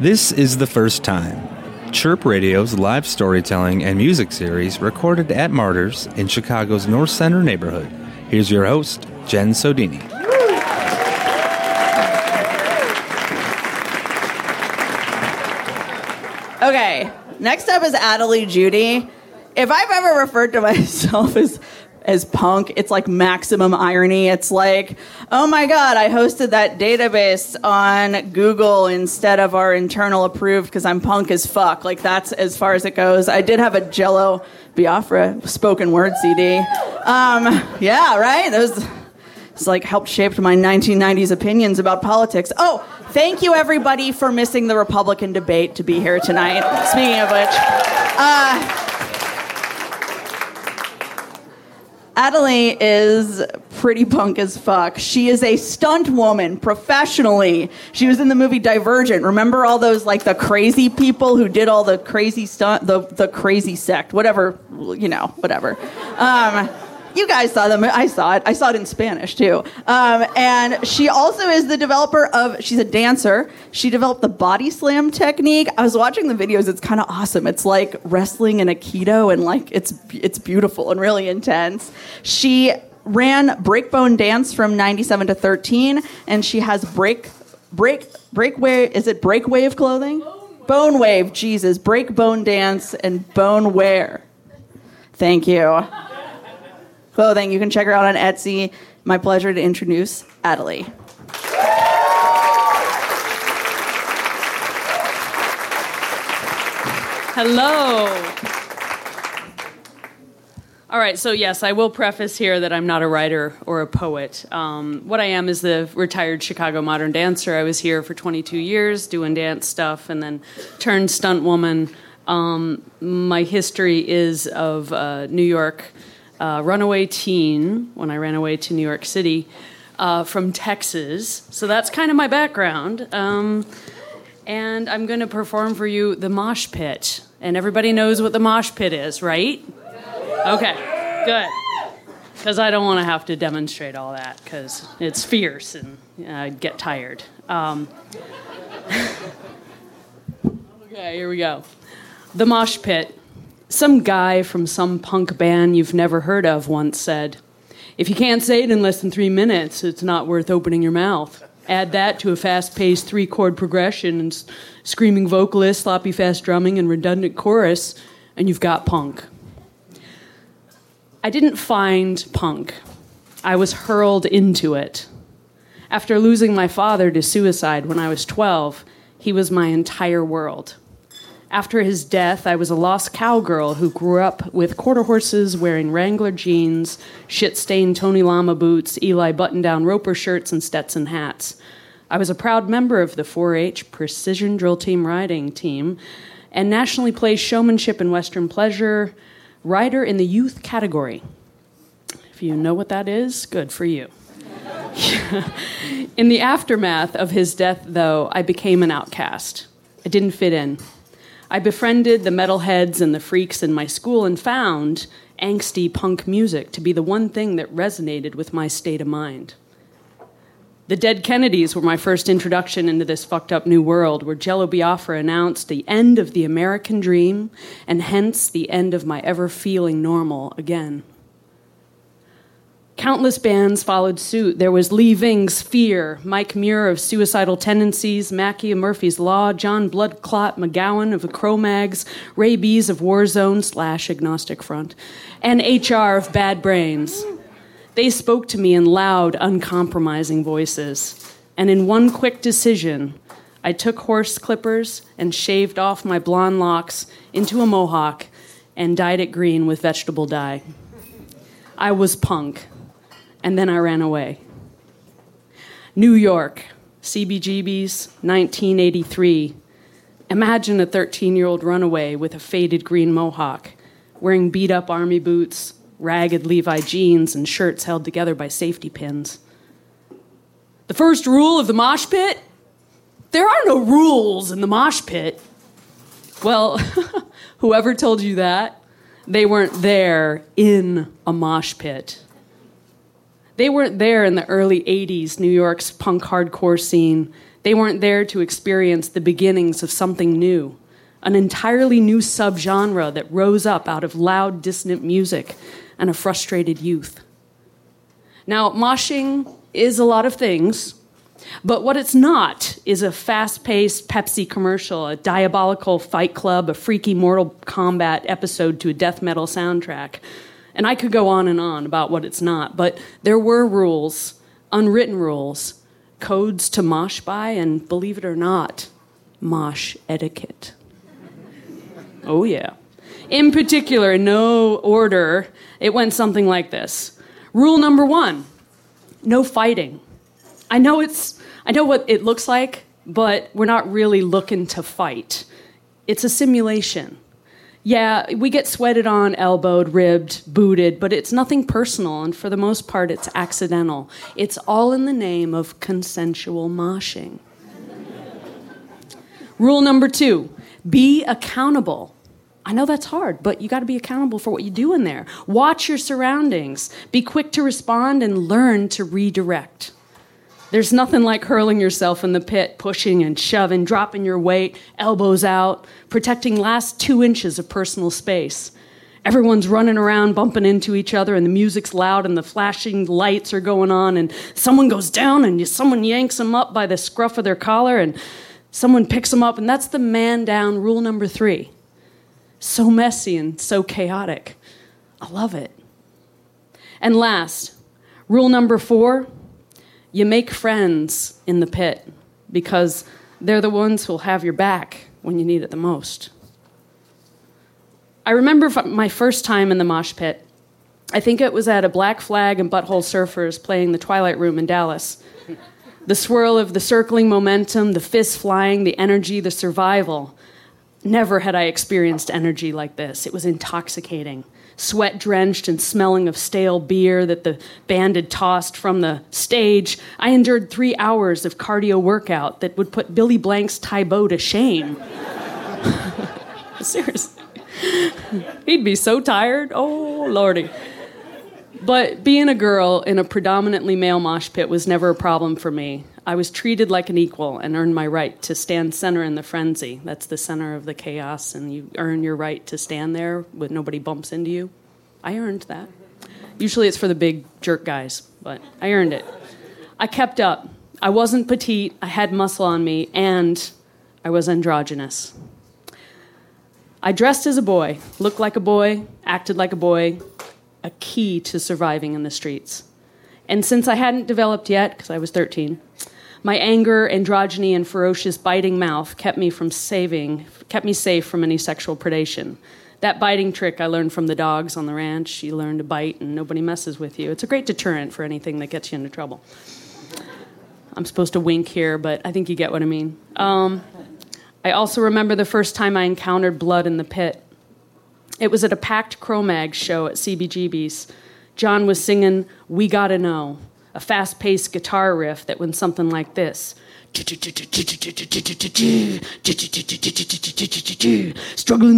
This is the first time. Chirp Radio's live storytelling and music series recorded at Martyrs in Chicago's North Center neighborhood. Here's your host, Jen Sodini. Okay, next up is Atalee Judy. If I've ever referred to myself as as punk, it's like maximum irony. It's like, oh my god, I hosted that database on Google instead of our internal approved because I'm punk as fuck. Like that's as far as it goes. I did have a Jello Biafra spoken word CD. Um, yeah, right. Was it's like helped shape my 1990s opinions about politics. Oh, thank you everybody for missing the Republican debate to be here tonight. Speaking of which, uh, Atalee is pretty punk as fuck. She is a stunt woman professionally. She was in the movie Divergent. Remember all those like the crazy people who did all the crazy stunt, the the crazy sect, whatever, you know, whatever. Um, you guys saw them. I saw it. I saw it in Spanish too. Um, and she also is the developer of. She's a dancer. She developed the body slam technique. I was watching the videos. It's kind of awesome. It's like wrestling and aikido, and like it's it's beautiful and really intense. She ran Breakbone Dance from '97 to 13, and she has break break break wave. Is it break wave clothing? Bone wave. Jesus, break bone dance and BONEware. Thank you clothing. You can check her out on Etsy. My pleasure to introduce Atalee. Hello. All right, so yes, I will preface here that I'm not a writer or a poet. Um, what I am is the retired Chicago modern dancer. I was here for 22 years doing dance stuff and then turned stunt woman. Um, my history is of uh, New York uh, runaway teen when I ran away to New York City uh, from Texas. So that's kind of my background. Um, and I'm going to perform for you the mosh pit. And everybody knows what the mosh pit is, right? Okay, good. Because I don't want to have to demonstrate all that because it's fierce and I'd get tired. Um, okay, here we go. The mosh pit some guy from some punk band you've never heard of once said, If you can't say it in less than three minutes, it's not worth opening your mouth. Add that to a fast paced three chord progression and screaming vocalist, sloppy fast drumming, and redundant chorus, and you've got punk. I didn't find punk, I was hurled into it. After losing my father to suicide when I was 12, he was my entire world. After his death, I was a lost cowgirl who grew up with quarter horses wearing Wrangler jeans, shit stained Tony Lama boots, Ely button down Roper shirts, and Stetson hats. I was a proud member of the 4 H Precision Drill Team Riding Team and nationally placed showmanship and Western pleasure rider in the youth category. If you know what that is, good for you. in the aftermath of his death, though, I became an outcast. I didn't fit in. I befriended the metalheads and the freaks in my school and found angsty punk music to be the one thing that resonated with my state of mind. The Dead Kennedys were my first introduction into this fucked up new world where Jello Biafra announced the end of the American dream and hence the end of my ever feeling normal again. Countless bands followed suit. There was Lee Ving's Fear, Mike Muir of Suicidal Tendencies, Mackie of Murphy's Law, John Bloodclot McGowan of the Cro-Mags, Raybeez of Warzone slash Agnostic Front, and HR of Bad Brains. They spoke to me in loud, uncompromising voices. And in one quick decision, I took horse clippers and shaved off my blonde locks into a mohawk and dyed it green with vegetable dye. I was punk and then I ran away. New York, CBGB's 1983. Imagine a 13 year old runaway with a faded green mohawk, wearing beat up army boots, ragged Levi jeans, and shirts held together by safety pins. The first rule of the mosh pit? There are no rules in the mosh pit. Well, whoever told you that, they weren't there in a mosh pit. They weren't there in the early 80s, New York's punk hardcore scene. They weren't there to experience the beginnings of something new, an entirely new subgenre that rose up out of loud, dissonant music and a frustrated youth. Now, moshing is a lot of things, but what it's not is a fast paced Pepsi commercial, a diabolical fight club, a freaky Mortal Kombat episode to a death metal soundtrack. And I could go on and on about what it's not, but there were rules, unwritten rules, codes to mosh by, and believe it or not, mosh etiquette. Oh, yeah. In particular, in no order, it went something like this Rule number one no fighting. I know it's I know what it looks like, but we're not really looking to fight. It's a simulation. Yeah, we get sweated on, elbowed, ribbed, booted, but it's nothing personal, and for the most part, it's accidental. It's all in the name of consensual moshing. Rule number two be accountable. I know that's hard, but you got to be accountable for what you do in there. Watch your surroundings, be quick to respond, and learn to redirect. There's nothing like hurling yourself in the pit, pushing and shoving, dropping your weight, elbows out, protecting last two inches of personal space. Everyone's running around, bumping into each other, and the music's loud, and the flashing lights are going on, and someone goes down, and someone yanks them up by the scruff of their collar, and someone picks them up, and that's the man down rule number three so messy and so chaotic. I love it. And last, rule number four you make friends in the pit because they're the ones who'll have your back when you need it the most. I remember my first time in the mosh pit. I think it was at a Black Flag and Butthole Surfers playing the Twilight Room in Dallas. The swirl of the circling momentum, the fists flying, the energy, the survival. Never had I experienced energy like this. It was intoxicating. Sweat drenched and smelling of stale beer that the band had tossed from the stage, I endured three hours of cardio workout that would put Billy Blanks' Tae Bo to shame. Seriously. He'd be so tired. Oh, lordy. But being a girl in a predominantly male mosh pit was never a problem for me. I was treated like an equal and earned my right to stand center in the frenzy. That's the center of the chaos, and you earn your right to stand there with nobody bumps into you. I earned that. Usually it's for the big jerk guys, but I earned it. I kept up. I wasn't petite, I had muscle on me, and I was androgynous. I dressed as a boy, looked like a boy, acted like a boy, a key to surviving in the streets. And since I hadn't developed yet, because I was 13, my anger, androgyny, and ferocious biting mouth kept me from saving, kept me safe from any sexual predation. That biting trick I learned from the dogs on the ranch. You learn to bite and nobody messes with you. It's a great deterrent for anything that gets you into trouble. I'm supposed to wink here, but I think you get what I mean. Um, I also remember the first time I encountered blood in the pit. It was at a packed Cro-Mag show at CBGB's. John was singing We Gotta Know, a fast paced guitar riff that went something like this. Struggling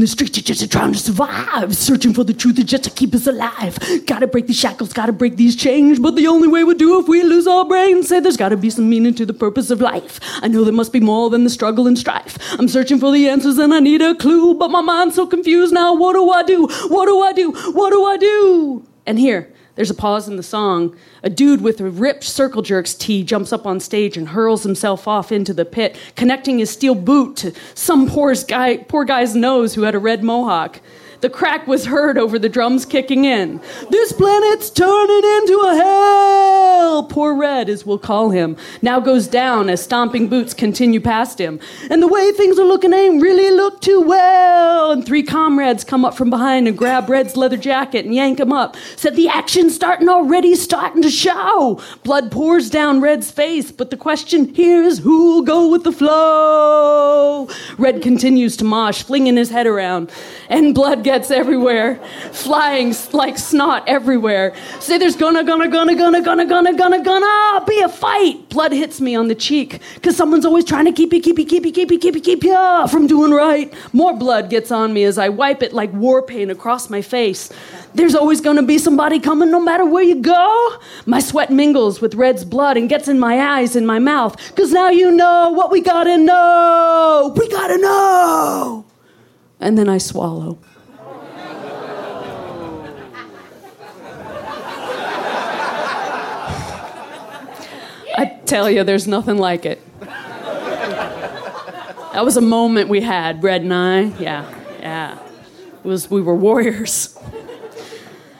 the streets, you're just trying to survive. Searching for the truth just to keep us alive. Gotta break these shackles, gotta break these chains. But the only way we do if we lose our brains. Say there's gotta be some meaning to the purpose of life. I know there must be more than the struggle and strife. I'm searching for the answers and I need a clue. But my mind's so confused now. What do I do? What do I do? What do I do? And here, there's a pause in the song. A dude with a ripped circle jerks tee jumps up on stage and hurls himself off into the pit, connecting his steel boot to some poor guy, poor guy's nose who had a red mohawk. The crack was heard over the drums kicking in. This planet's turning into a hell! Poor Red, as we'll call him, now goes down as stomping boots continue past him. And the way things are looking ain't really look too well. And three comrades come up from behind and grab Red's leather jacket and yank him up. Said the action's starting already, starting to show. Blood pours down Red's face, but the question here is who'll go with the flow? Red continues to mosh, flinging his head around, and blood gets everywhere, flying like snot everywhere. Say there's gonna, gonna, gonna, gonna, gonna, gonna, gonna, gonna be a fight. Blood hits me on the cheek because someone's always trying to keep you, keep you, keep you, keep you, keep you, keep you from doing right. More blood gets on me as I wipe it like war paint across my face. There's always gonna be somebody coming no matter where you go. My sweat mingles with Red's blood and gets in my eyes and my mouth because now you know what we gotta know. We gotta know and then I swallow. Tell you, there's nothing like it. That was a moment we had, Red and I. Yeah, yeah. It was we were warriors.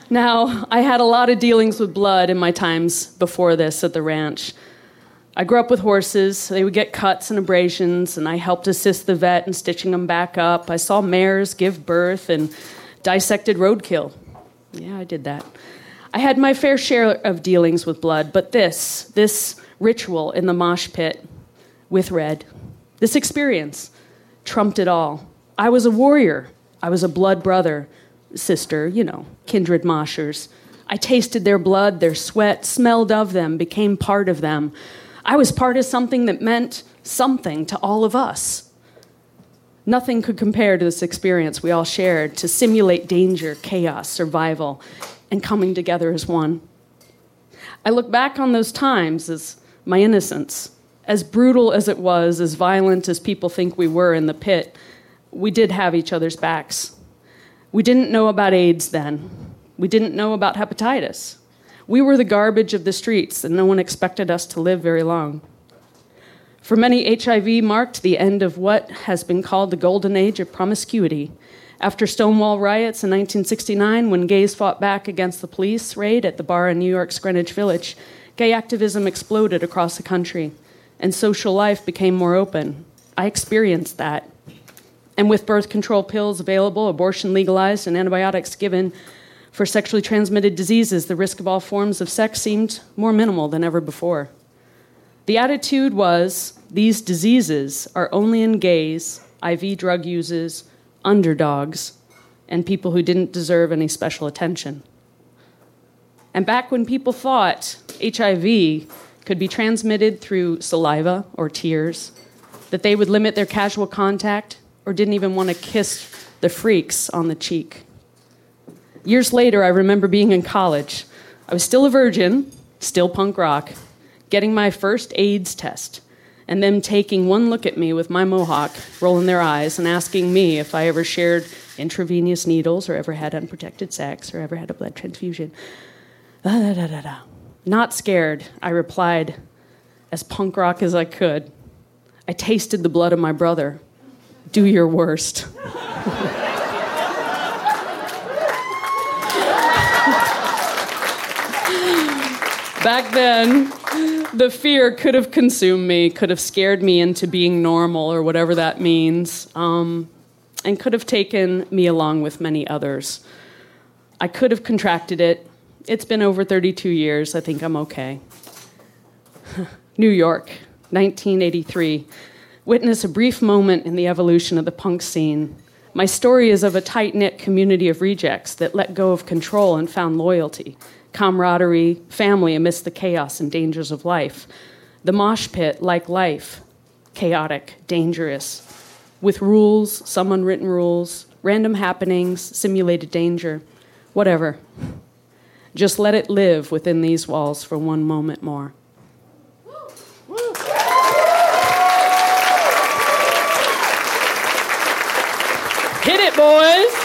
Now, I had a lot of dealings with blood in my times before this at the ranch. I grew up with horses. They would get cuts and abrasions, and I helped assist the vet in stitching them back up. I saw mares give birth and dissected roadkill. Yeah, I did that. I had my fair share of dealings with blood, but this, this ritual in the mosh pit with Red, this experience trumped it all. I was a warrior. I was a blood brother, sister, you know, kindred moshers. I tasted their blood, their sweat, smelled of them, became part of them. I was part of something that meant something to all of us. Nothing could compare to this experience we all shared to simulate danger, chaos, survival, and coming together as one. I look back on those times as my innocence. As brutal as it was, as violent as people think we were in the pit, we did have each other's backs. We didn't know about AIDS then. We didn't know about hepatitis. We were the garbage of the streets, and no one expected us to live very long. For many, HIV marked the end of what has been called the golden age of promiscuity. After Stonewall riots in 1969, when gays fought back against the police raid at the bar in New York's Greenwich Village, gay activism exploded across the country, and social life became more open. I experienced that. And with birth control pills available, abortion legalized, and antibiotics given, for sexually transmitted diseases, the risk of all forms of sex seemed more minimal than ever before. The attitude was these diseases are only in gays, IV drug users, underdogs, and people who didn't deserve any special attention. And back when people thought HIV could be transmitted through saliva or tears, that they would limit their casual contact or didn't even want to kiss the freaks on the cheek. Years later, I remember being in college. I was still a virgin, still punk rock, getting my first AIDS test, and them taking one look at me with my mohawk, rolling their eyes, and asking me if I ever shared intravenous needles or ever had unprotected sex or ever had a blood transfusion. Ah, da, da, da, Not scared, I replied, as punk rock as I could. I tasted the blood of my brother. Do your worst. Back then, the fear could have consumed me, could have scared me into being normal or whatever that means, um, and could have taken me along with many others. I could have contracted it. It's been over 32 years. I think I'm okay. New York, 1983. Witness a brief moment in the evolution of the punk scene. My story is of a tight knit community of rejects that let go of control and found loyalty camaraderie, family amidst the chaos and dangers of life. The mosh pit, like life, chaotic, dangerous, with rules, some unwritten rules, random happenings, simulated danger, whatever. Just let it live within these walls for one moment more. Hit it, boys!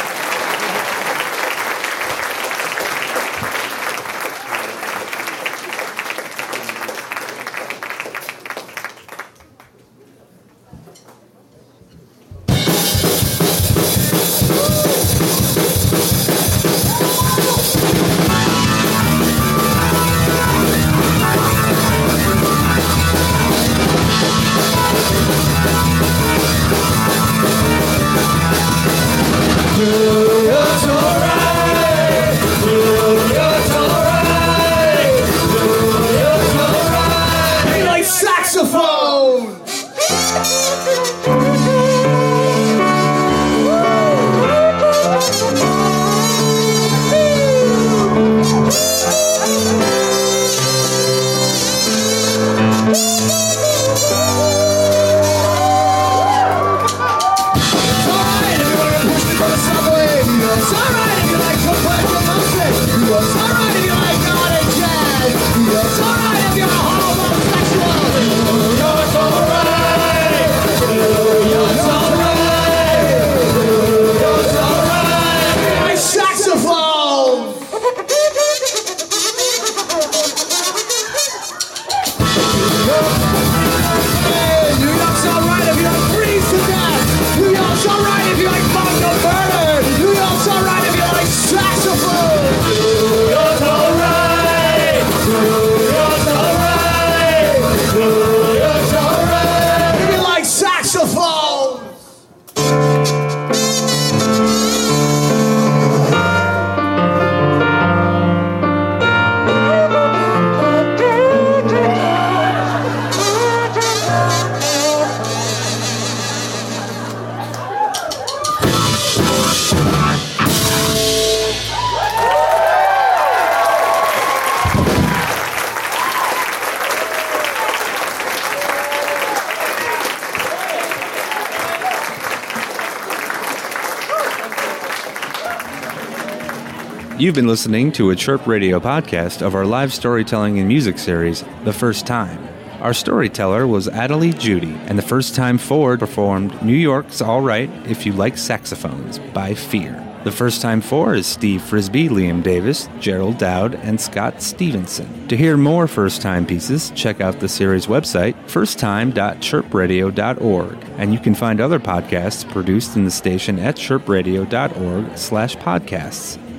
You've been listening to a Chirp Radio podcast of our live storytelling and music series, The First Time. Our storyteller was Atalee Judy, and the first time four performed New York's All Right If You Like Saxophones by Fear. The first time four is Steve Frisbie, Liam Davis, Gerald Dowd, and Scott Stevenson. To hear more first time pieces, check out the series website, firsttime.chirpradio.org, and you can find other podcasts produced in the station at chirpradio.org slash podcasts.